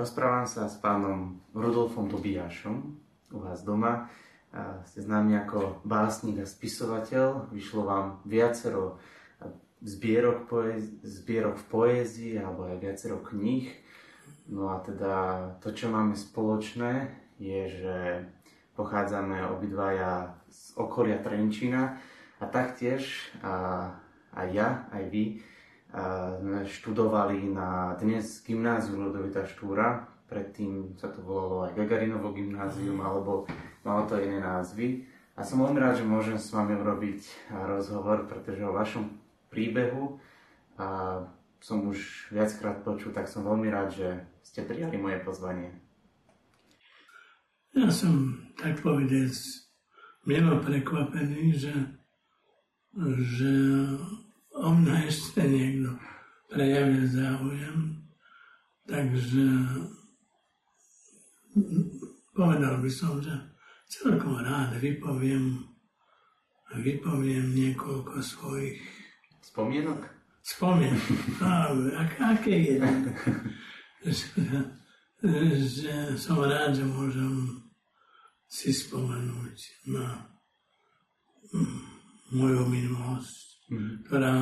Rozprávam sa s pánom Rudolfom Tobiašom u vás doma. Ste známi ako básnik a spisovateľ. Vyšlo vám viacero zbierok, poezi- zbierok v poézii alebo aj viacero kníh. No a teda to, čo máme spoločné, je, že pochádzame obidvaja z okolia Trenčína a taktiež aj ja, aj vy študovali na dnes gymnáziu Ludovita Štúra, predtým sa to volalo aj Gagarinovo gymnázium, alebo malo to iné názvy. A som veľmi rád, že môžem s vami urobiť rozhovor, pretože o vašom príbehu a som už viackrát počul, tak som veľmi rád, že ste prijali moje pozvanie. Ja som, tak povedec, milo prekvapený, že, že o mňa ešte niekto prejavil záujem, takže povedal by som, že celkom rád vypoviem, vypoviem niekoľko svojich spomienok. Spomienok. ak, aké je? že, že som rád, že môžem si spomenúť na moju minulosť mm. ktorá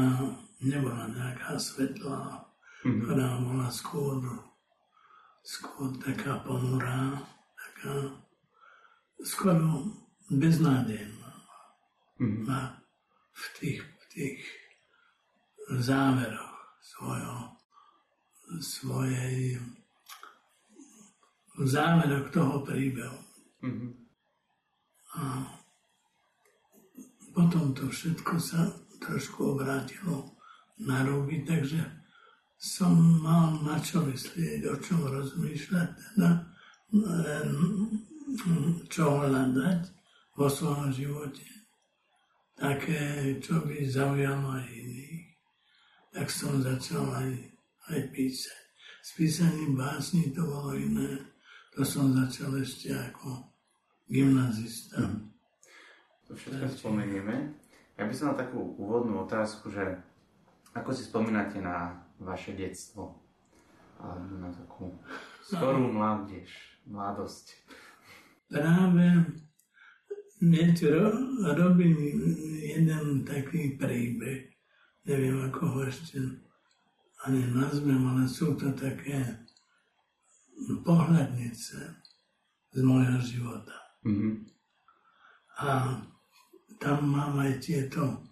nebola nejaká svetlá, mm. ktorá bola skôr, skôr taká ponurá, taká skôr beznádejná mm. a v tých, v tých záveroch svojho, svojej v záveroch toho príbehu. Mm-hmm. A potom to všetko sa trošku obrátilo na ruby, takže som mal na čo myslieť, o čom rozmýšľať, teda čo hľadať vo svojom živote. Také, čo by zaujalo aj iných. Tak som začal aj, aj písať. S písaním básni to bolo iné. To som začal ešte ako gymnazista. To všetko spomenieme. Ja by som mal takú úvodnú otázku, že ako si spomínate na vaše detstvo? Alebo na takú skorú mládež, mladosť? Práve niečo robím jeden taký príbeh. Neviem, ako ho ešte ani nazvem, ale sú to také pohľadnice z môjho života. Mm-hmm. A tam mám aj tieto,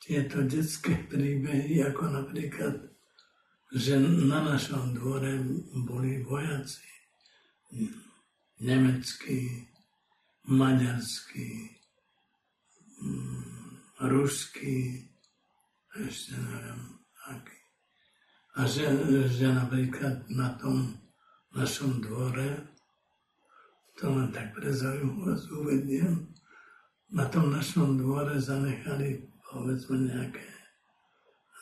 tieto detské príbehy, ako napríklad, že na našom dvore boli vojaci nemeckí, maďarskí, mm, ruskí, ešte neviem aký. A že, že napríklad na tom našom dvore, to len tak pre zaujímavosť uvediem, na tom našom dvore zanechali povedzme nejaké,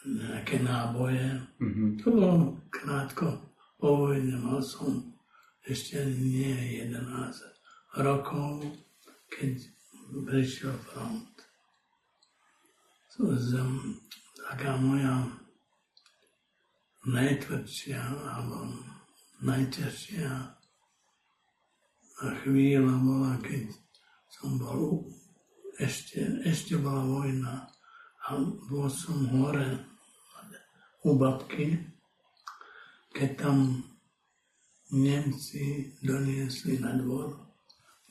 nejaké náboje. Mm-hmm. To bolo krátko po vojne, mal som ešte nie 11 rokov, keď prišiel front. Zem, taká moja najtvrdšia alebo najťažšia chvíľa bola, keď som bol ešte, ešte bola vojna a bol som hore u babky, keď tam Nemci doniesli na dvor,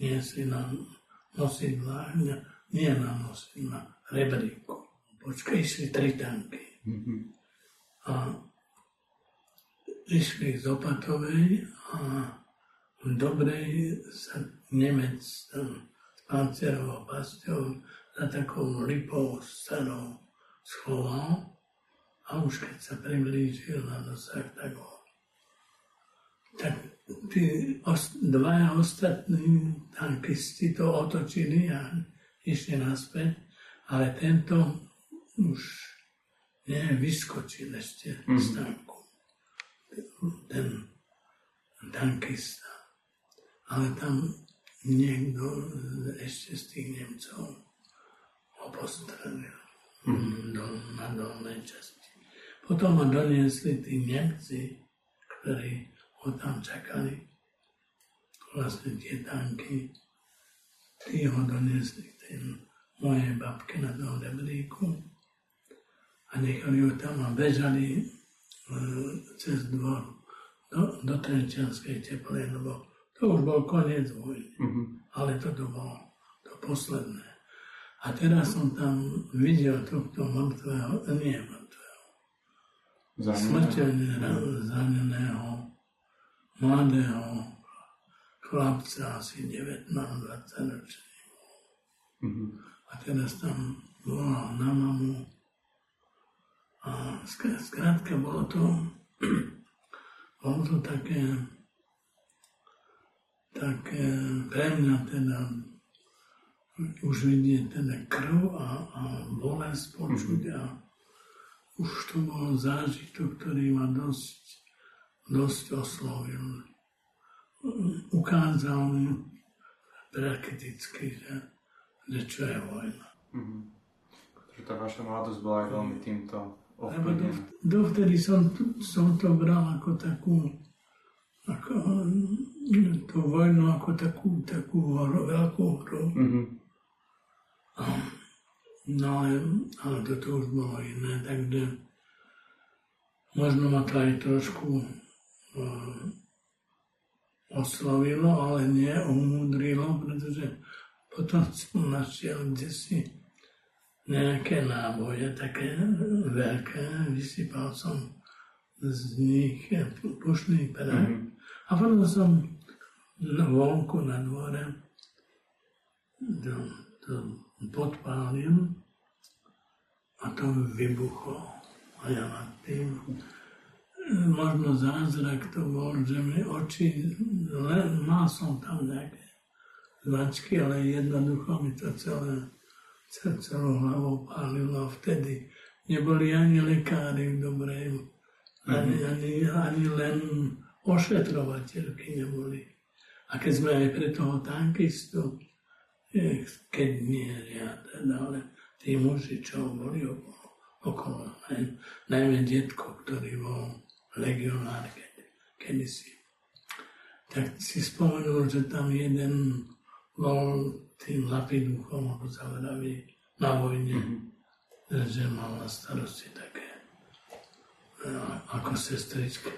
niesli na nosidlách, nie na nosidlách, na rebríku. Počkaj, išli tri tanky. Mm-hmm. A išli z Opatovej a v Dobrej sa Nemec tam pancerovou pasťou za takou lipou starou schoval a už keď sa priblížil na dosah, tak ho tak tí os, dvaja ostatní tankisti to otočili a išli naspäť, ale tento už nie, vyskočil ešte mm. z tanku. Ten tankista. Ale tam niekto ešte z tých Nemcov ho postrelil mm. do, na dolnej časti. Potom ho doniesli tí Nemci, ktorí ho tam čakali. Vlastne tie tanky, tí ho doniesli k tej mojej babke na tom rebríku a nechali ho tam a bežali e, cez dvor do, do Trenčianskej teplej, lebo to už bol koniec vojny. Mm-hmm. Ale toto bolo to posledné. A teraz som tam videl tohto mŕtvého, nie mŕtvého, smrteľne zraneného, mladého chlapca, asi 19-20 ročný. Mm-hmm. A teraz tam volal na mamu. A skrátka bolo to, bolo to také, také pre mňa teda už vidieť teda krv a, a bolesť počuť a už to bol zážitok, ktorý ma dosť, dosť oslovil. Ukázal mi prakticky, že, že čo je vojna. Mm-hmm. Takže tá vaša mladosť bola aj veľmi týmto ovplyvnená. Dovtedy som, som to bral ako takú ako, tú vojnu ako takú, takú hru, veľkú hru. Mm-hmm No ale, ale toto už bolo iné, takže možno ma to aj trošku uh, oslovilo, ale nie umudrilo, pretože potom som našiel kde si nejaké náboje, také veľké, vysypal som z nich pušný prach mm-hmm. a potom som vonku na dvore do, do podpálil a to vybuchlo. A ja nad tým, možno zázrak to bol, že mi oči, len mal som tam nejaké značky, ale jednoducho mi to celé, celú hlavu pálilo. Vtedy neboli ani lekári v dobrej, ani, mhm. ani, ani len ošetrovateľky neboli. A keď sme aj pre toho tankistu keď nie ja teda, ale tí muži, čo boli okolo, okolo naj, najmä detko, ktorý bol legionár kedysi. Tak si spomenul, že tam jeden bol tým lapiduchom, ako sa vraví, na vojne, mm-hmm. že mal na starosti také ako sestrička.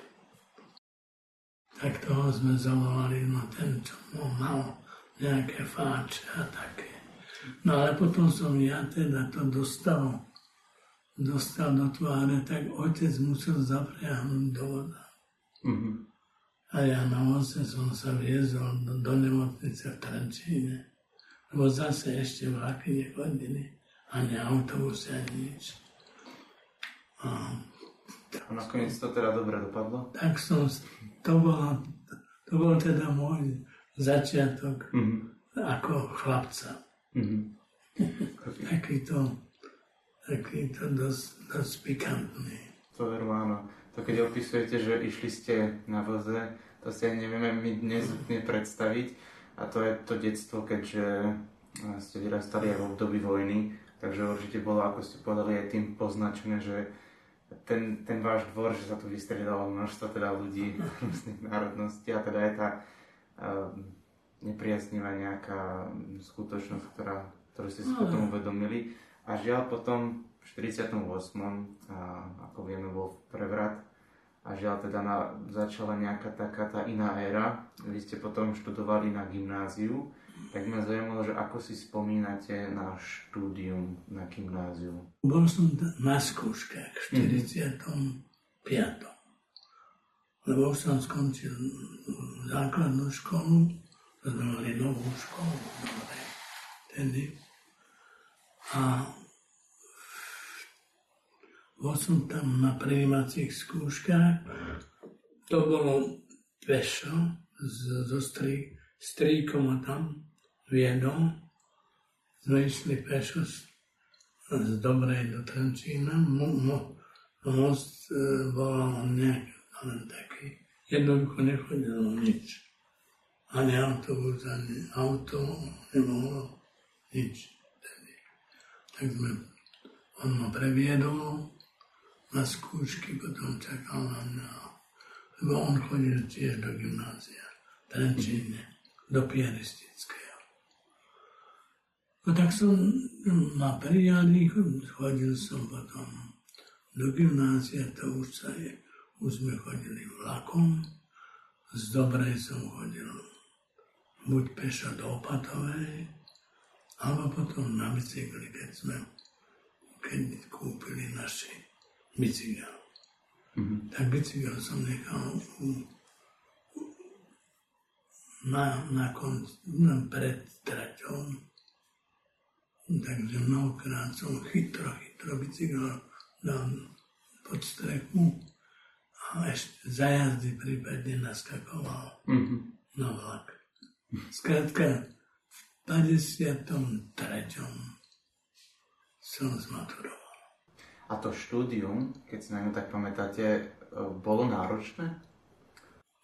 Tak toho sme zavolali, no ten, čo mal nejaké fáče a také. No ale potom som ja teda to dostal, dostal do tváre, tak otec musel zapriahnuť do voda. Mm-hmm. A ja na voze som sa viezol do, do nemocnice v Trenčíne, lebo zase ešte vlaky nechodili, ani autobusy, ani nič. A, a nakoniec to teda dobre dopadlo? Tak som, to bolo, to bol teda môj začiatok mm-hmm. ako chlapca. Mm-hmm. takýto, takýto dosť, dosť pikantný. To veru áno. To keď opisujete, že išli ste na voze, to si aj nevieme my dnes úplne predstaviť. A to je to detstvo, keďže ste vyrastali aj v období vojny, takže určite bolo, ako ste povedali, aj tým poznačené, že ten, ten váš dvor, že sa tu vystriedalo množstvo teda ľudí rôznych národností a teda aj tá Ehm, nepriaznivá nejaká skutočnosť, ktorá, ktorú ste si no, potom uvedomili. A žiaľ potom v 48. A, ako vieme, bol prevrat a žiaľ teda na, začala nejaká taká tá iná éra. Vy ste potom študovali na gymnáziu, tak ma zaujímalo, že ako si spomínate na štúdium na gymnáziu. Bol som na skúškach v 45. Mm lebo už som skončil základnú školu, to mali novú školu, dobre, tedy. A bol som tam na prijímacích skúškach, to bolo pešo so strí, strýkom a tam viedol. Sme išli pešo z, Dobrej do Trenčína. Mo, mo, most e, bol nejak len taký. Jednoducho nechodilo nič. Ani autobus, ani auto nemohlo nič. Tedy. Tak sme, on ma previedol na skúšky, potom čakal na mňa. lebo on chodil tiež do gymnázia v Trenčíne, do pianistického. No tak som ma prijali, chodil som potom do gymnázia, to už sa je, už sme chodili vlakom, z Dobrej som chodil buď pešo do Opatovej, alebo potom na bicykli, keď sme keď kúpili naši bicykel. Mm-hmm. Tak bicykel som nechal u, na, na konc, na pred traťou. Takže mnohokrát som chytro, chytro bicykel dal pod strechu a ešte za jazdy prípadne naskakoval mm-hmm. na vlak. Skrátka, v 53. som zmaturoval. A to štúdium, keď si na ňu tak pamätáte, e, bolo náročné?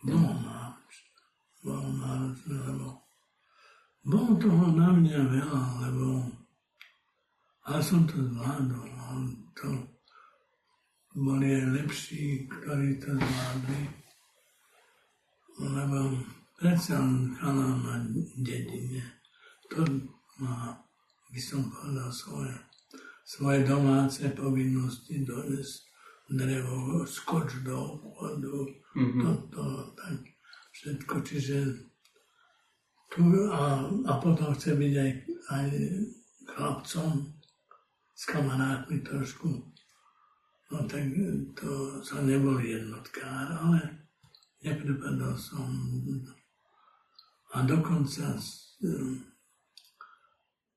Bolo náročné. Bolo náročné, lebo bolo toho na mňa veľa, lebo ale som to zvládol. To boli lepší, ktorí to zvládli. Lebo predsa chalán na dedine, to má, by som povedal, svoje svoje domáce povinnosti doniesť drevo, skoč do obchodu, mm-hmm. toto, tak všetko. Čiže tu a, a potom chce byť aj, aj chlapcom, s kamarátmi trošku. No tak to som nebol jednotkár, ale neprepadol som. A dokonca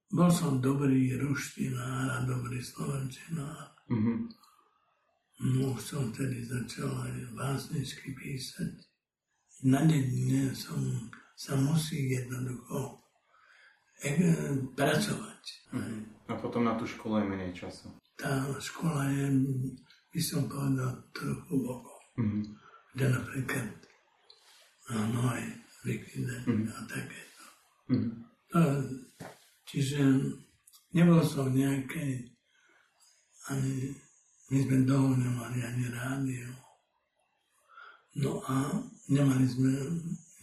bol som dobrý ruštinár a dobrý slovenčinár. Mm-hmm. No už som tedy začal aj básničky písať. Na dedine som sa musí jednoducho pracovať. Mm-hmm. A potom na tú školu je menej času. Tá škola je, by som povedal, trochu bokom. Mm-hmm. Kde napríklad áno, aj likvident mm-hmm. a takéto. Mm-hmm. To, Čiže nebol som nejakej, ani my sme dlho nemali ani rádio. No a nemali sme,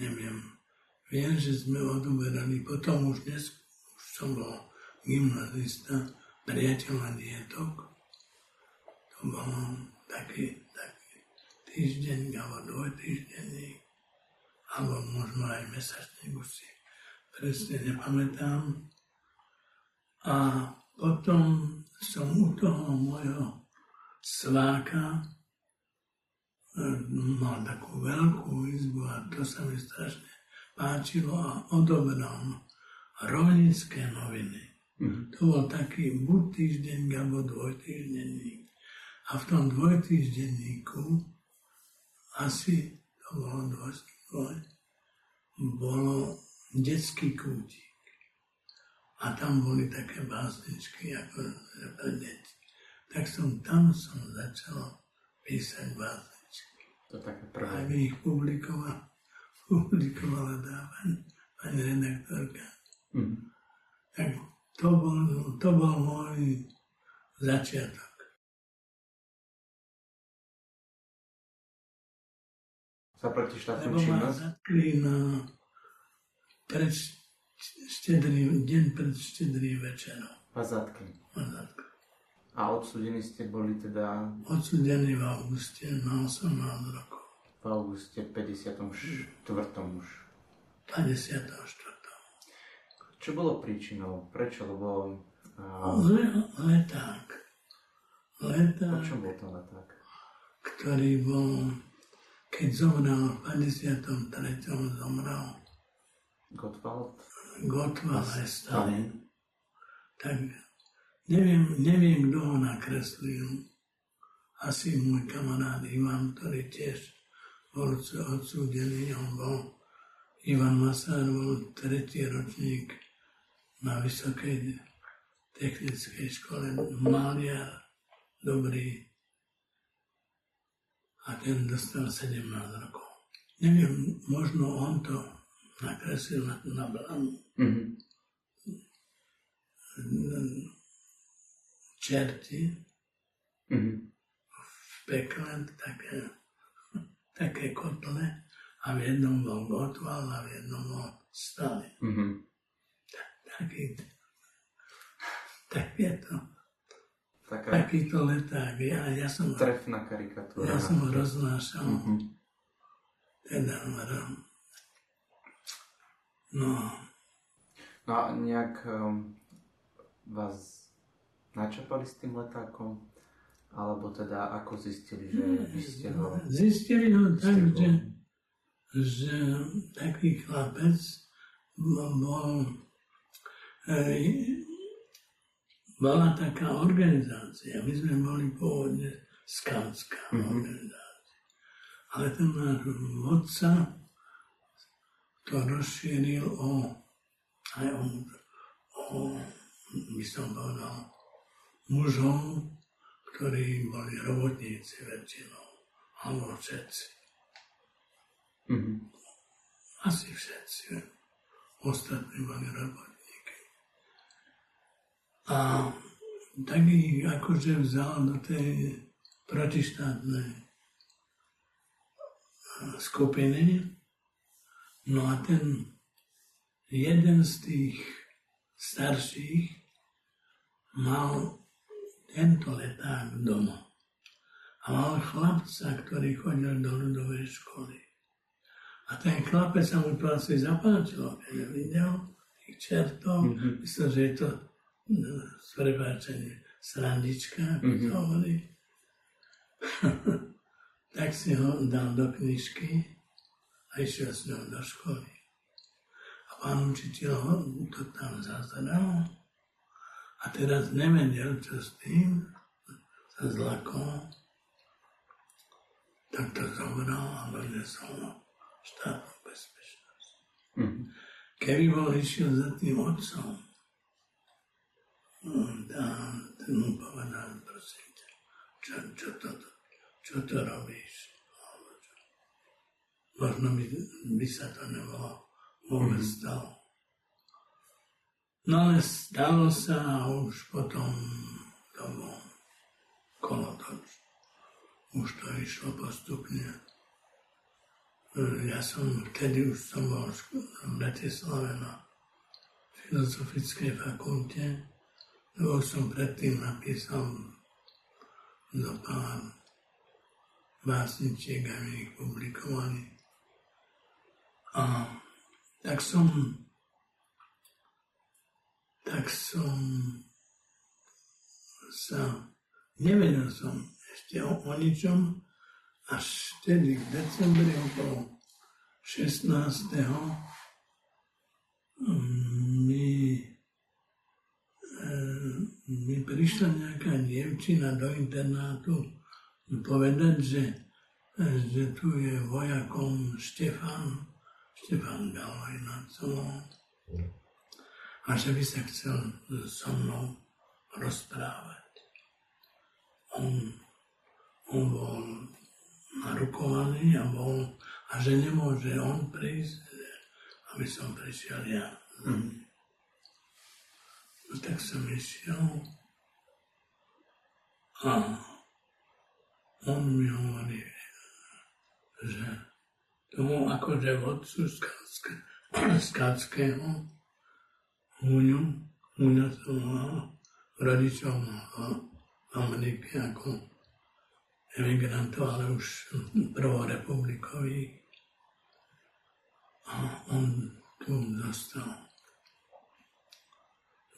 neviem, viem, že sme odoberali, potom už dnes, už som bol gymnazista, priateľ dietok. To bolo taký, taký týždeň, alebo dvojtýždenník, alebo možno aj mesačný, si presne nepamätám. A potom som u toho môjho sváka e, mal takú veľkú izbu a to sa mi strašne páčilo a odobral rovnické noviny. Mm. To bol taký buď týždeň alebo dvojtýždenník. A v tom dvojtýždenníku asi to bolo dvoj, bolo detský kútik. A tam boli také básničky ako pre deti. Tak som tam som začal písať básničky. To také prvé. A ich publikoval, publikovala tá pani, pani redaktorka. Mm. Tak to bol, to bol môj začiatok. Za protištátnu činnosť? Lebo ma zatkli na pred štedrý, deň pred štedrým večerom. Vazatky. Vazatky. A odsudení ste boli teda? Odsudení v auguste na 18 rokov. V auguste 54. už. 54. Čo bolo príčinou? Prečo? Lebo... Uh... Le, leták. Leták. O čom bol to leták? Ktorý bol, keď zomrel v 53. zomrel. Gottwald? Gottwald Stalin. Tak neviem, neviem, kto ho nakreslil. Asi môj kamarát Ivan, ktorý tiež odsúdený. On bol, Ivan Masár bol tretí ročník na Vysokej technickej škole, maliar, dobrý. A ten dostal 17 rokov. Neviem, možno on to nakreslil na, na bránu. Mm-hmm. Čerti mm-hmm. v pekle také, také kotle a v jednom bol gotval a v jednom bol Stalin. Mhm. Tak, taký, tak je to. Taká Takýto leták. Ja, ja som, trefná karikatúra. ja som ho roznášal. Mhm. Teda, ro- no, No a nejak um, vás načapali s tým letákom? Alebo teda ako zistili, že vy ste ho... Zistili ho tak, že, že taký chlapec bol, bol e, bola taká organizácia, my sme boli pôvodne skautská Mhm. organizácia. Ale ten náš vodca to rozšíril o, aj o, o, by som povedal, mužov, ktorí boli robotníci väčšinou, alebo všetci. Mhm. Asi všetci. Ostatní boli robotníky. A tak ich akože vzal do tej protištátnej eh, skupiny. No a ten jeden z tých starších mal tento leták doma. A mal chlapca, ktorý chodil do ľudovej školy. A ten chlapec sa mu to asi zapáčilo, keď videl, tých čertov, Mhm. myslel, že je to no, s prepáčením srandička, Mhm. to hovorí. tak si ho dal do knižky a išiel s ňou do školy. A pán učiteľ ho to tam zazral a teraz nevedel, čo s tým, sa zlakol, tak to zobral a doniesol ho štátnu bezpečnosť. Mhm. Keby bol išiel za tým otcom, tá, ten mu povedal, prosím ťa, čo, čo, to, čo to robíš? Možno by, by sa to nebolo vôbec stalo. No ale stalo sa už potom to bol kolotoč. Už to išlo postupne. Ja som, vtedy už som bol v Bratislave na filozofickej fakulte, lebo som predtým napísal do pár básničiek a ich publikovali. A tak som tak som sa nevedel som ešte o, o ničom, až vtedy v decembri okolo 16. mi, e, mi prišla nejaká dievčina do internátu povedať, že, že tu je vojakom Štefan, Štefan Galvaj na celom a že by sa chcel so mnou rozprávať. On, on bol narukovaný a bol, a že nemôže on prísť, aby som prišiel ja. No tak som išiel a on mi hovorí, že tomu akože vodcu Skalske- Húňa som mal, rodičov mal v Amerike ako emigrantov, ale už prvorepublikových. A on tu zostal.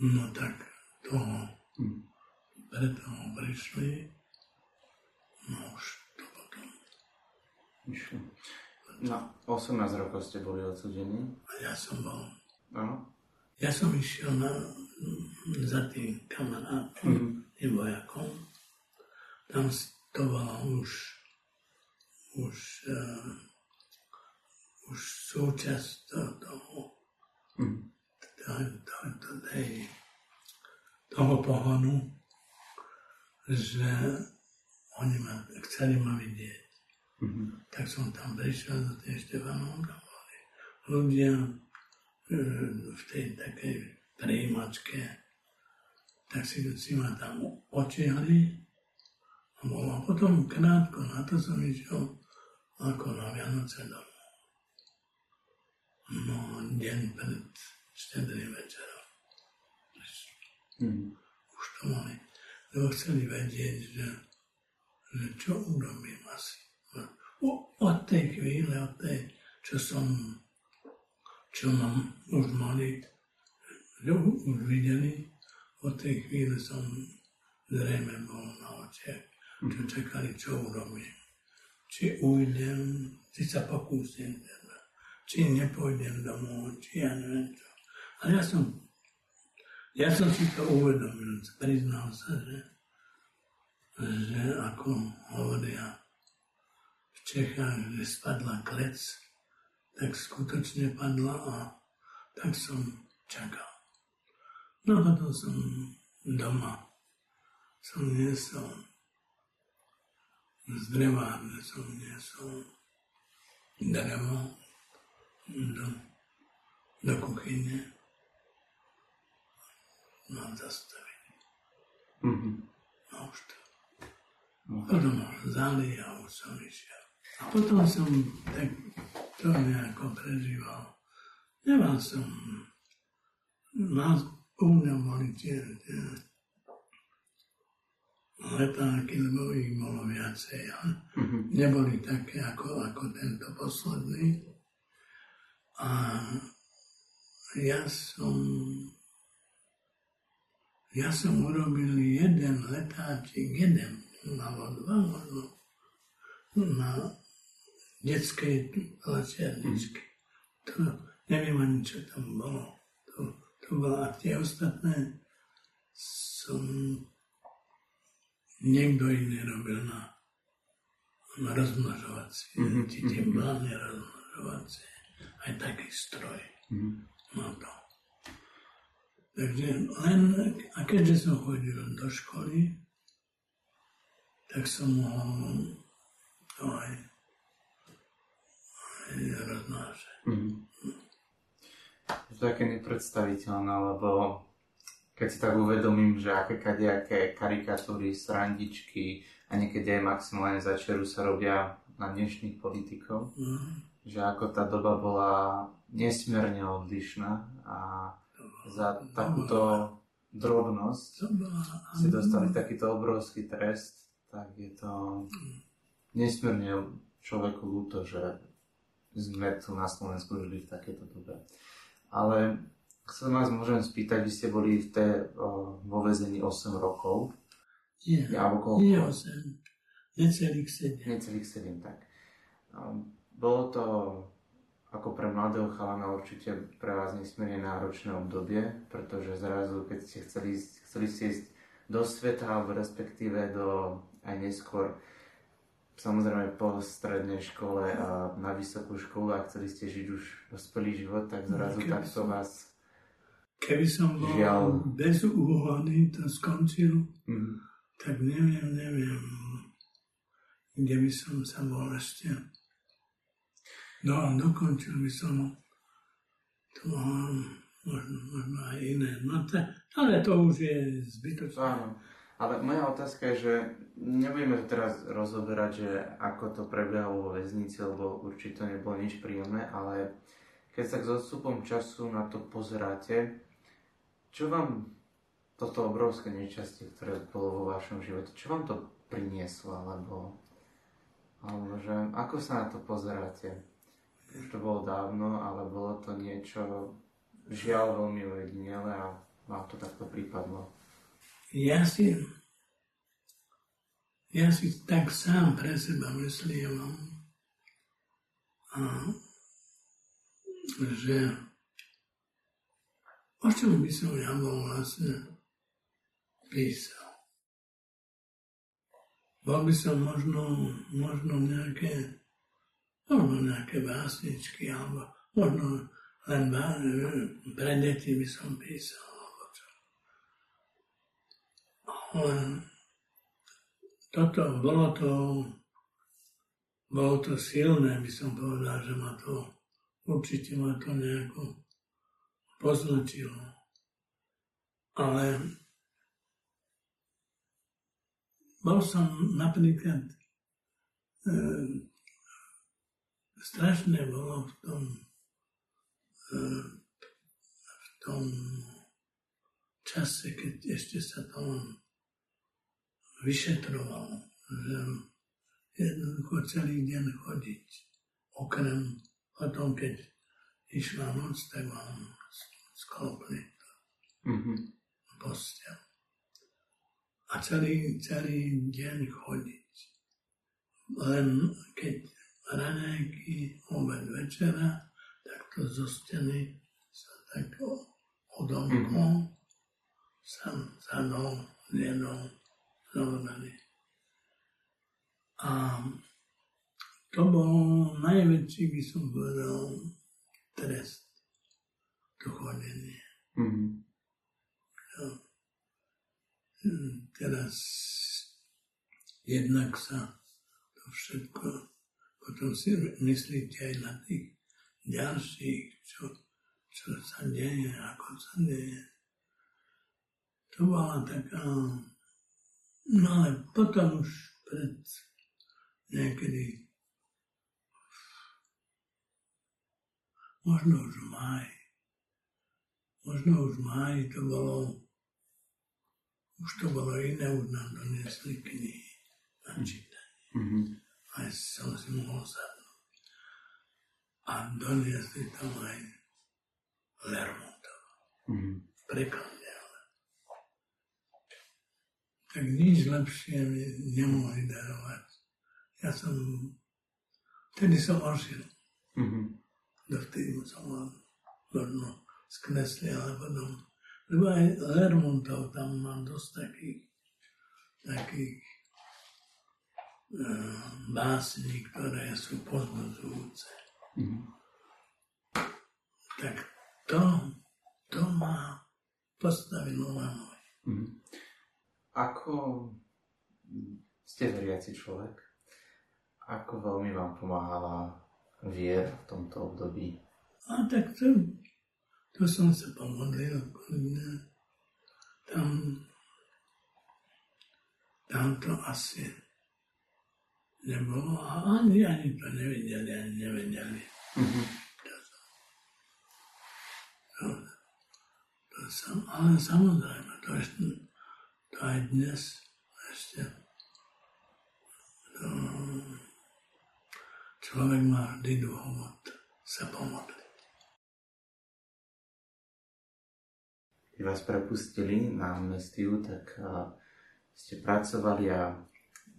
No tak toho, preto ho prišli, no už to potom. Išlo. Na 18 rokov ste boli odsudení. A ja som bol, Áno. Ja som išiel na, za tým kamarátom, tým vojakom. Tam s- to bola už, už, uh, už súčasť to- toho, Mhm. to- to- to- tej- toho pohonu, že oni ma, chceli ma vidieť. Mhm. Tak som tam prišiel do tej Štefanov, tam boli ľudia e, v tej takej prijímačke, tak si, si ma tam očiali a bolo potom krátko na to som išiel ako na Vianoce domov. No, deň pred štedrým večerom. Mm. Už to mali. Lebo chceli vedieť, že, že čo urobím asi. O, od tej chvíle, od tej, čo som, čo mám už mali, už videli, od tej chvíle som zrejme bol na očiach, čo čakali, čo urobím. Či ujdem, či sa pokúsim, teda, či nepôjdem domov, či ja neviem čo. A ja som, ja som si to uvedomil, priznal sa, že, že ako hovoria v Čechách, že spadla klec, tak skutočne padla a tak som čakal. No potom som doma som niesol z drevárne som niesol drevo do, do kuchyne mám zastavenie. Mm-hmm. No už to. Potom zali a už som išiel. A potom som tak to nejako prežíval. Nemal som u mňa boli tie, tie letáky, lebo ich bolo viacej. A mm-hmm. Neboli také ako, ako tento posledný. A ja som ja som urobil jeden letáčik, jeden, alebo dva, možno, na detskej letiarničke. To neviem ani, čo tam bolo. To, to bola, a tie ostatné som niekto iný robil na, na rozmnožovacie, mm-hmm. tie bláne rozmnožovacie, aj taký stroj. Mm-hmm. No to. Takže len, a keďže som chodil do školy, tak som mohol to aj, aj roznášať. Mm-hmm také nepredstaviteľné, lebo keď si tak uvedomím, že aké kadejaké karikatúry, srandičky a niekedy aj maximálne začeru sa robia na dnešných politikov, mm. že ako tá doba bola nesmierne odlišná a za takúto drobnosť si dostali takýto obrovský trest, tak je to nesmierne človeku ľúto, že sme tu na Slovensku žili v takejto dobe. Ale chcem vás môžem spýtať, vy ste boli v té, o, vo väzení 8 rokov. Nie, ja, nie 8, necelých 7. Necelých 7, tak. Bolo to ako pre mladého chalana určite pre vás nesmierne náročné obdobie, pretože zrazu, keď ste chceli, chceli ste ísť do sveta, alebo respektíve do aj neskôr samozrejme po strednej škole a na vysokú školu a chceli ste žiť už dospelý život, tak zrazu keby takto som, vás Keby som bol žiaľ... bez úhody to skončil, mm. tak neviem, neviem, kde by som sa bol ešte. No a dokončil by som to možno, možno aj iné. No, to, ale to už je zbytočné. Áno. Ale moja otázka je, že nebudeme to teraz rozoberať, že ako to prebiehalo vo väznici, lebo určite to nebolo nič príjemné, ale keď sa s odstupom času na to pozeráte, čo vám toto obrovské nešťastie, ktoré bolo vo vašom živote, čo vám to prinieslo, alebo, alebo že ako sa na to pozeráte? Už to bolo dávno, ale bolo to niečo žiaľ veľmi ujedinele a vám to takto prípadlo ja si, ja si tak sám pre seba myslím, že o čom by som ja bol vlastne písal. Bol by som možno, možno nejaké, možno nejaké básničky, alebo možno len pre deti by som písal. Len toto, bolo to, bolo to silné, by som povedal, že ma to, určite ma to nejako poznačilo. Ale bol som napríklad, e, strašné bolo v tom, e, v tom čase, keď ešte sa to vyšetrovalo, že jednoducho celý deň chodiť. Okrem potom, keď išla noc, tak vám sklopli to mm-hmm. postel. A celý, celý deň chodiť. Len keď raňajky, obed, večera, tak to zo steny sa tak odomkol, mm-hmm. sa zadol, zjedol, zobrali. A to bol najväčší, by som povedal, trest. To chodenie. Mm-hmm. Ja. Teraz jednak sa to všetko, potom si myslíte aj na tých ďalších, čo, čo sa deje, ako sa deje. To bola taká, no ale potom už pred niekedy možno už maj, možno už maj to bolo, už to bolo iné, už nám doniesli knihy na čítanie. Mm-hmm. Aj som si mohol sadnúť. A doniesli tam aj Lermontov. Mm-hmm. V preklade, ale. Tak nič lepšie mi nemohli darovať. Ja som, vtedy som ožil. Mm-hmm dovtedy som mal možno sknesli, ale potom, lebo aj Lermontov tam mám dosť takých, takých uh, básní, ktoré sú pozbudzujúce. Mm-hmm. Tak to, to ma postavilo na môj. Mm-hmm. Ako ste veriaci človek? Ako veľmi vám pomáhala vier v tomto období? A tak to, to som sa pomodlil, tam, tam to asi nebolo a ani, ani to nevedeli, ani nevedeli. Mm-hmm. To, to, to som, ale samozrejme, to, ešte, dnes ešte to, Človek má vždy dôvod sa pomodliť. Keď vás prepustili na amnestiu, tak ste pracovali a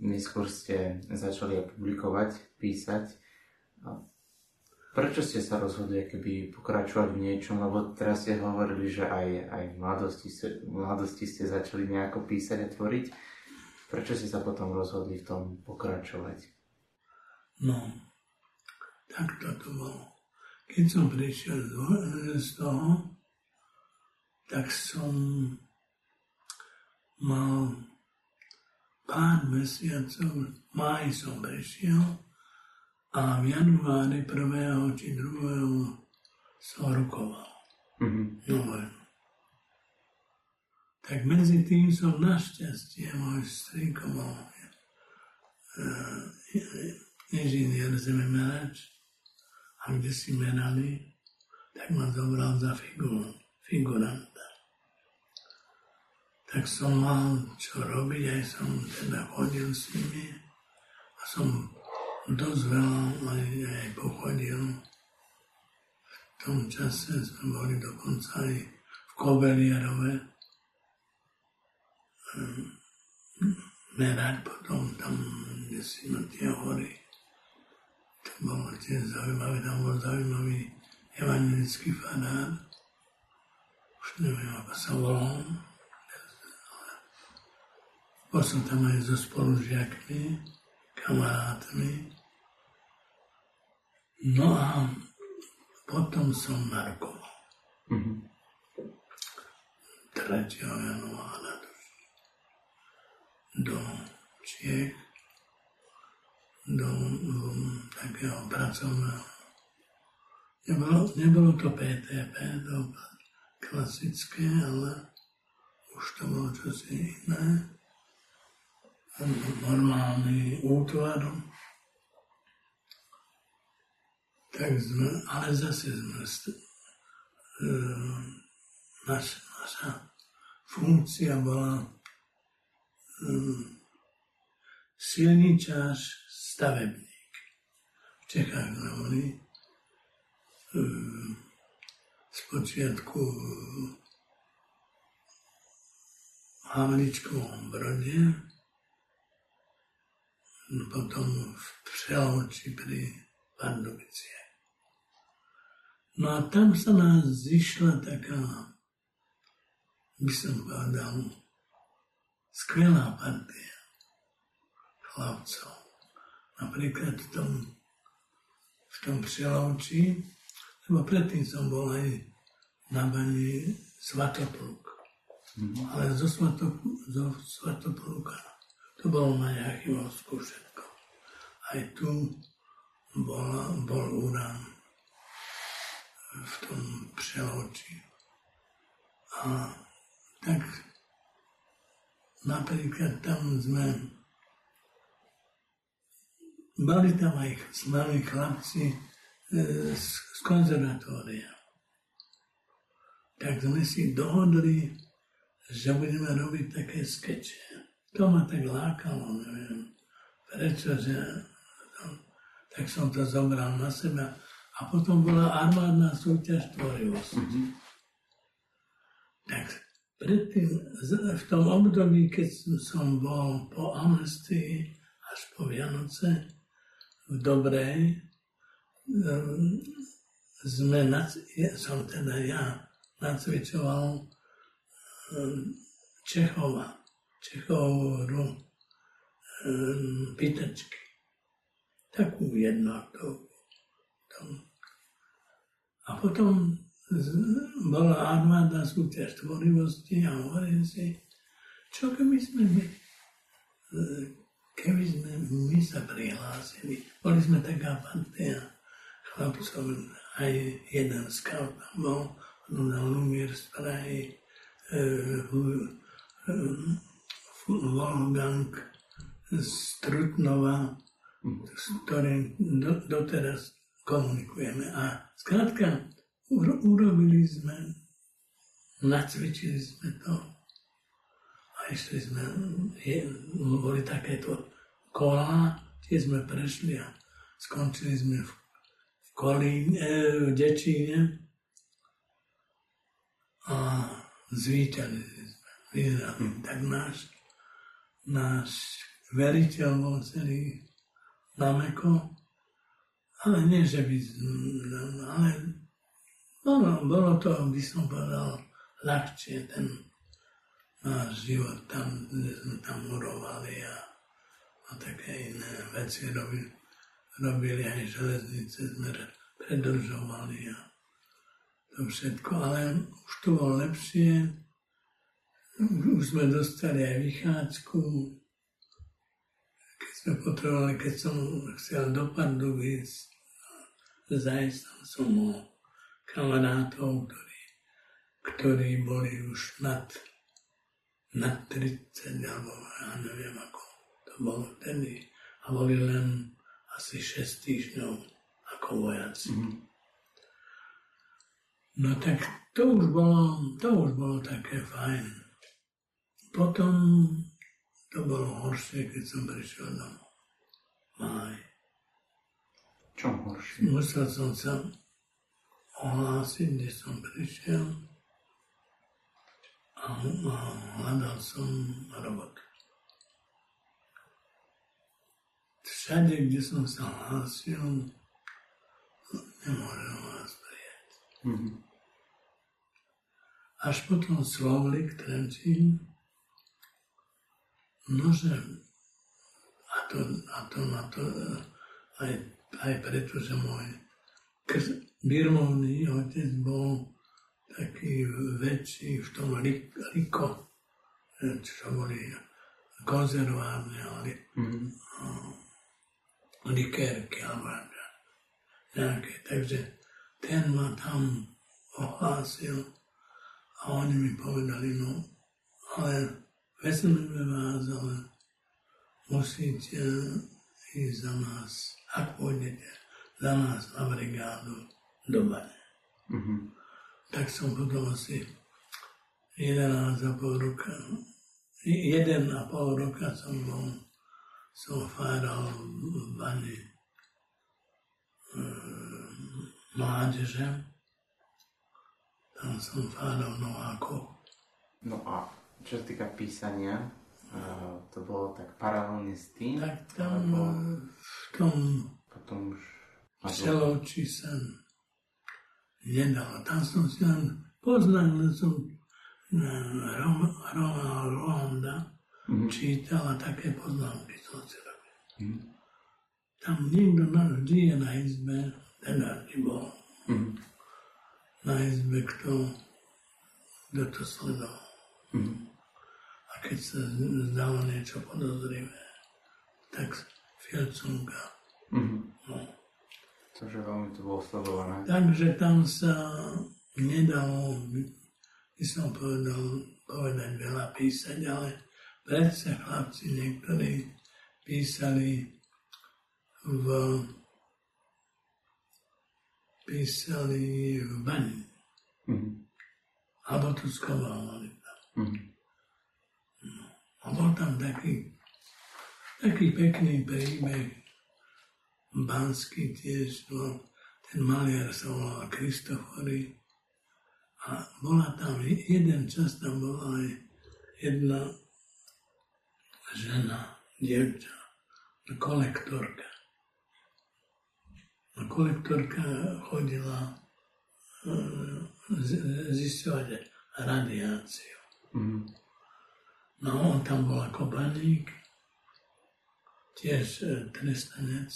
neskôr ste začali publikovať, písať. Prečo ste sa rozhodli keby pokračovať v niečom? Lebo teraz ste hovorili, že aj, aj v, mladosti, v mladosti ste začali nejako písať a tvoriť. Prečo ste sa potom rozhodli v tom pokračovať? No, tak toto bolo. Keď som prišiel z toho, tak som mal pár mesiacov, máj som prišiel a v januári 1. či 2. som rukoval. Mm-hmm. No, tak medzi tým som našťastie môj strýko bol uh, inžinier zememerač a kde si merali, tak ma zobral za figur, figuranta. Tak som mal čo robiť, aj som teda chodil s nimi a som dosť veľa aj, aj pochodil. V tom čase sme boli dokonca aj v Kobelierove ehm, merať potom tam, kde si na tie hory. Bolo tiež zaujímavé, tam bol zaujímavý evangelický fanár, už neviem, ako sa volal, bol som tam aj so spolužiakmi, kamarátmi. No a potom som narkoval. Mm-hmm. 3. januára do Čiech do, do takého pracovného. Nebolo, nebolo to PTP, to klasické, ale už to bolo čosi iné. Normálny útvar. tak sme, ale zase sme, e, naš, naša funkcia bola e, silničář, stavebník. V Čechách sme boli e, spočiatku v Havličkovom brode, potom v Přeloči pri Pardubicie. No a tam sa nás zišla taká, by som povedal, skvelá partia chlapcov. Napríklad v tom, v tom Přelovči, lebo predtým som bol aj na bani Svatopluk. Mm-hmm. Ale zo, Svato, zo Svatopluka to bolo na Jachivovsku všetko. Aj tu bol, bol urán v tom přeloči. A tak napríklad tam sme mali tam aj mali chlapci e, z, z konzervatória. Tak sme si dohodli, že budeme robiť také skeče. To ma tak lákalo, neviem prečo, že tak som to zobral na seba a potom bola armádna súťaž tvorivosti. Mm-hmm. Tak predtým, v tom období, keď som bol po amnestii až po Vianoce v Dobrej, ehm, sme, som teda ja nacvičoval ehm, Čechova, Čechovú hru ehm, pýtačky. Takú jednoaktovú. A potom bola armáda súťaž tvorivosti a hovorím si, čo keby sme my, keby sme my sa prihlásili. Boli sme taká partia chlapcov, aj jeden scout tam bol, na Lumier z Prahy, e, Wolfgang z Trutnova, s ktorým doteraz komunikujeme. A zkrátka urobili sme, nacvičili sme to a išli sme, je, boli takéto kola, tie sme prešli a skončili sme v, v Kolíne, v Dečíne a zvíťazili sme, vyhrali. Tak náš, náš veriteľ bol celý Nameko, ale nie, že by... Ale bolo, bolo to, by som povedal, ľahčie ten náš život tam, kde sme tam murovali a, a také iné veci robili. Robili aj železnice, sme predržovali a to všetko, ale už to bolo lepšie. Už sme dostali aj vychádzku, sme potrebovali, keď som chcel do Pardubic, zajsť tam som mal kamarátov, ktorí, ktorí boli už nad, nad 30, alebo ja neviem ako to bolo vtedy. A boli len asi 6 týždňov ako vojaci. Mm-hmm. No tak to už bolo, to už bolo také fajn. Potom to bolo horšie, keď som prišiel domov. Maj čom horšie? Musel som sa ohlásiť, kde som prišiel a, a hľadal som robotu. Všade, kde som sa hlásil, nemôžem vás prijať. Mm-hmm. Až potom Slovlik Trenčín, nože, a to, a to na to aj aj preto, že môj birmovný otec bol taký väčší v tom riko, čo boli konzervárne, ale mm-hmm. likérky alebo nejaké. Takže ten ma tam ohlásil a oni mi povedali, no ale vezmeme vás, ale musíte ísť za nás ak pôjdete za nás na brigádu do Bane. Mhm. Tak som potom asi 11 a pol roka, jeden a pol roka som bol, som fáral v Bane e, mládeže. Tam som fáral novákov. No a čo sa týka písania, uh, to bolo tak paralelne s tým? Tak tam alebo v tom potom už... Čelovči sa nedalo. Tam som si len poznal, len som Ronald Ronda Mhm. čítal a také poznámky som si robil. Mhm. Tam nikto na, vždy je na izbe, teda vždy bol Mhm. na izbe, kto, kto to sledoval. Mhm. Keď sa zdalo niečo podozrivé, tak Fielcunga. Mhm. No. Takže veľmi to bolo sledované. Takže tam sa nedalo, by som povedal, povedať veľa písať, ale predsa chlapci niektorí písali v písali v bani, Mhm. alebo tu skovávali tam. Mhm. A bol tam taký, taký pekný príbeh, Banský tiež, bol, ten maliar sa volal Kristofory a bola tam, jeden čas tam bola aj jedna žena, dievča, kolektorka. A kolektorka chodila e, z- zisťovať radiáciu. Mhm. No, on tam bol ako baník, tiež e, trestanec.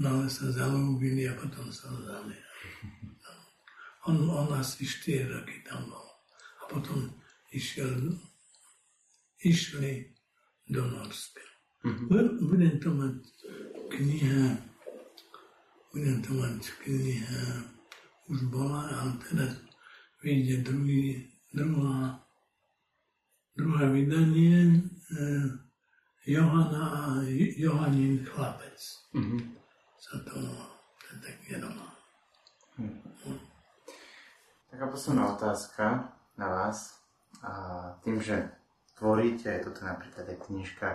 No ale sa zalúbili a potom sa vzali. On, on asi 4 roky tam bol. A potom išiel, išli do Norska. Bu- Budem to mať kniha, budem to mať kniha, už bola, ale teraz vyjde druhý, druhá, druhé vydanie e, Johana a Johanin chlapec. Mhm. Sa to, to je taký román. Taká posledná otázka na vás. A tým, že tvoríte, je toto napríklad aj knižka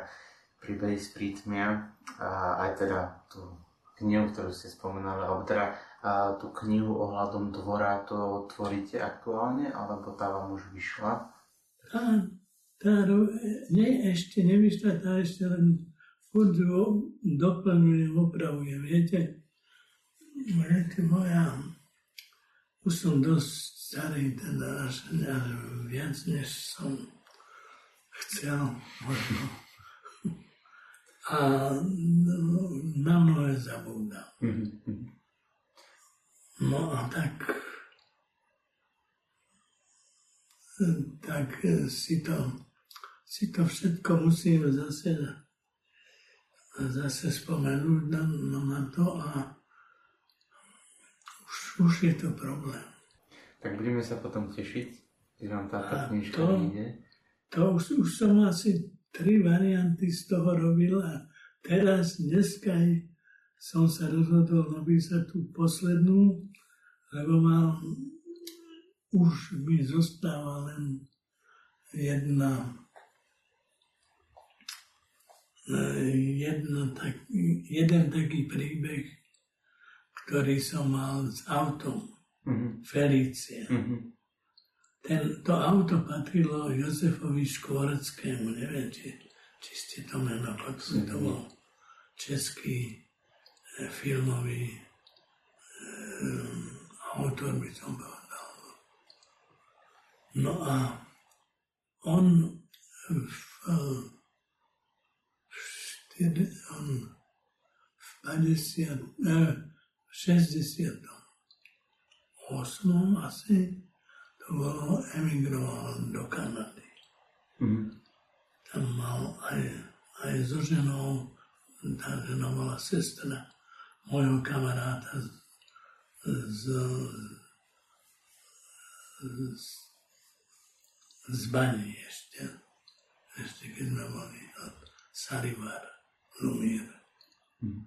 Príbehy z prítmia, a aj teda tú knihu, ktorú ste spomenali, alebo teda a tú knihu ohľadom dvora, to tvoríte aktuálne, alebo tá vám už vyšla? Tá, tá nie, ešte nevyšla, tá ešte len furt ju doplňujem, opravujem. Viete, viete, moja, už som dosť starý, teda až, až viac, než som chcel, možno. A na mnohé zabúdam. No a tak, tak si to, si to všetko musím zase, zase spomenúť na, na to a už, už je to problém. Tak budeme sa potom tešiť, keď vám táto knižka to- vyjde. To už, už som asi tri varianty z toho robil a teraz, dneska som sa rozhodol napísať tú poslednú, lebo mám, už mi zostáva len jedna e, jedna tak, jeden taký príbeh, ktorý som mal s autom Mhm, Felícia. mhm, Ten, to auto patrilo Jozefovi Škvoreckému, neviem, či, či ste to meno počuli, to bol český e, filmový e, autor, by som povedal. No a on v, v 50, e, v 60. 8. asi to bolo, emigroval do Kanady. mhm, Tam mal aj, aj so ženou, tá žena bola sestra môjho kamaráta z, z, z, z Bani ešte. Ešte keď sme boli od Sarivar, Lumír. mhm.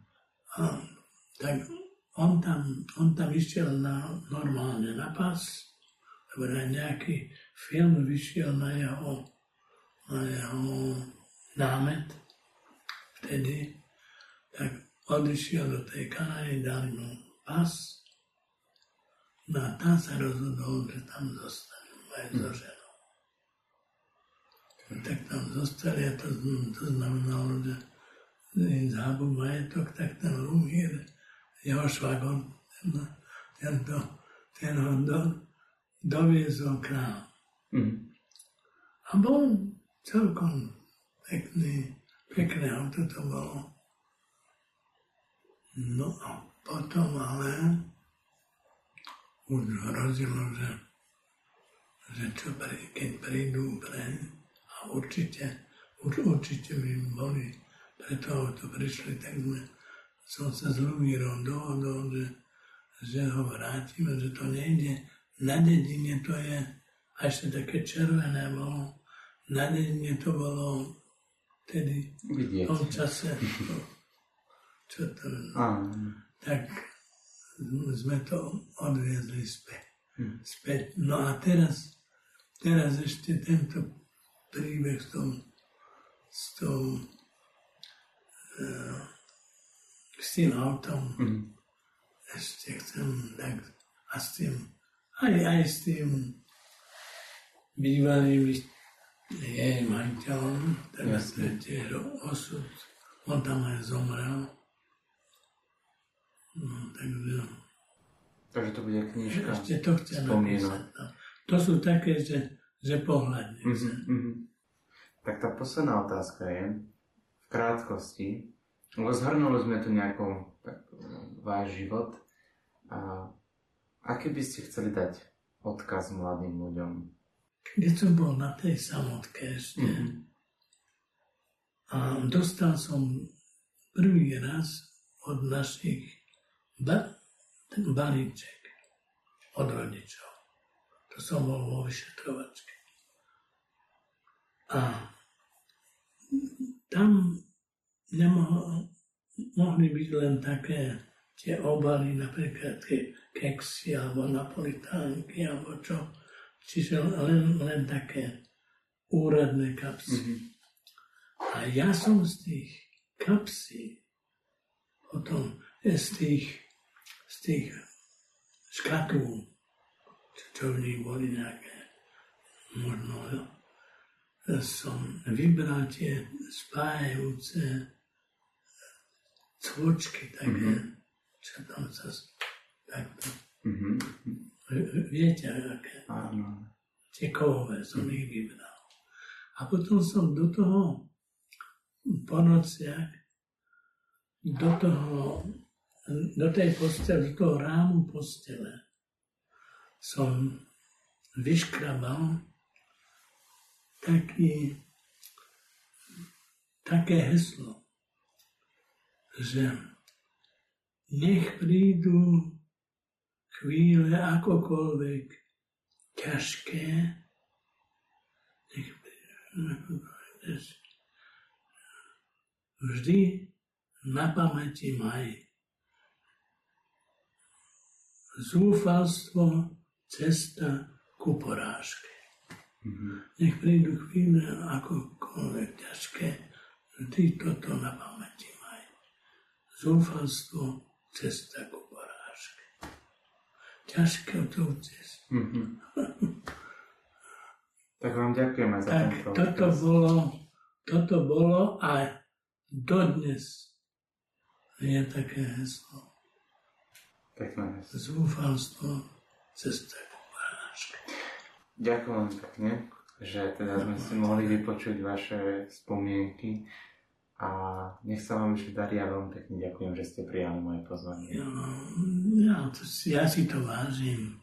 A tak on tam, on tam išiel na, normálne na pas, lebo nejaký film vyšiel na jeho, na jeho námet vtedy, tak odišiel do tej Kanady, dali mu pas, no a tam sa rozhodol, že tam zostane aj so ženou. Tak tam zostali a to, to znamenalo, že zábu majetok, tak ten Lumír, jeho švagor, ten, tento, ten ho do, doviezol k nám. Mm. A bol celkom pekný, pekné auto to bolo. No a potom ale už hrozilo, že, že čo keď prídu pre a určite, už určite by boli preto to prišli, tak sme, som sa s Lumírom dohodol, že, že ho vrátime, že to nejde. Na dedine to je, a ešte také červené bolo, na dedine to bolo tedy v tom čase, to, čo to, tak sme to odviezli späť. Hm. späť. No a teraz, teraz ešte tento príbeh s tou, s tou s tým autom mm. ešte chcem tak a s tým aj, aj s tým bývalým jej majiteľom, teraz je tiež osud. On tam aj zomrel. No, takže... Takže to bude knižka. Ešte to chcem napísať. No. To sú také, že, že pohľadne. Mm-hmm, mm-hmm. Tak tá posledná otázka je, krátkosti, lebo zhrnuli sme tu nejakou tak, váš život. A aké by ste chceli dať odkaz mladým ľuďom? Keď som bol na tej samotke ešte mm-hmm. a dostal som prvý raz od našich ba- ten balíček od rodičov. To som bol vo vyšetrovačke. A tam nemohli mohli byť len také tie obaly, napríklad tie keksy alebo napolitánky alebo čo. Čiže len, len také úradné kapsy. Mm-hmm. A ja som z tých kapsí potom z tých, z tých škatú, čo, čo v nich boli nejaké možno som vybral tie spájajúce cvočky také, mm-hmm. čo tam sa takto. Mm-hmm. Viete, aké? Áno. Tie kovové som mm-hmm. ich vybral. A potom som do toho po nociach, do toho, do tej postele, do toho rámu postele som vyškrabal taký, také heslo, že nech prídu chvíle akokoľvek ťažké, nech vždy na pamäti maj. Zúfalstvo, cesta ku porážke. Mm-hmm. Nech prídu chvíle akokoľvek ťažké, vždy toto na pamäti maj. Zúfalstvo, cesta ku porážke. Ťažké to cestu. Mm-hmm. tak vám ďakujeme za tak tento toto bolo, toto bolo a dodnes je také heslo. Pekné heslo. Zúfalstvo, cesta ku Ďakujem pekne, že teda sme si mohli vypočuť vaše spomienky a nech sa vám ešte darí a veľmi pekne ďakujem, že ste prijali moje pozvanie. Ja, ja, ja si to vážim.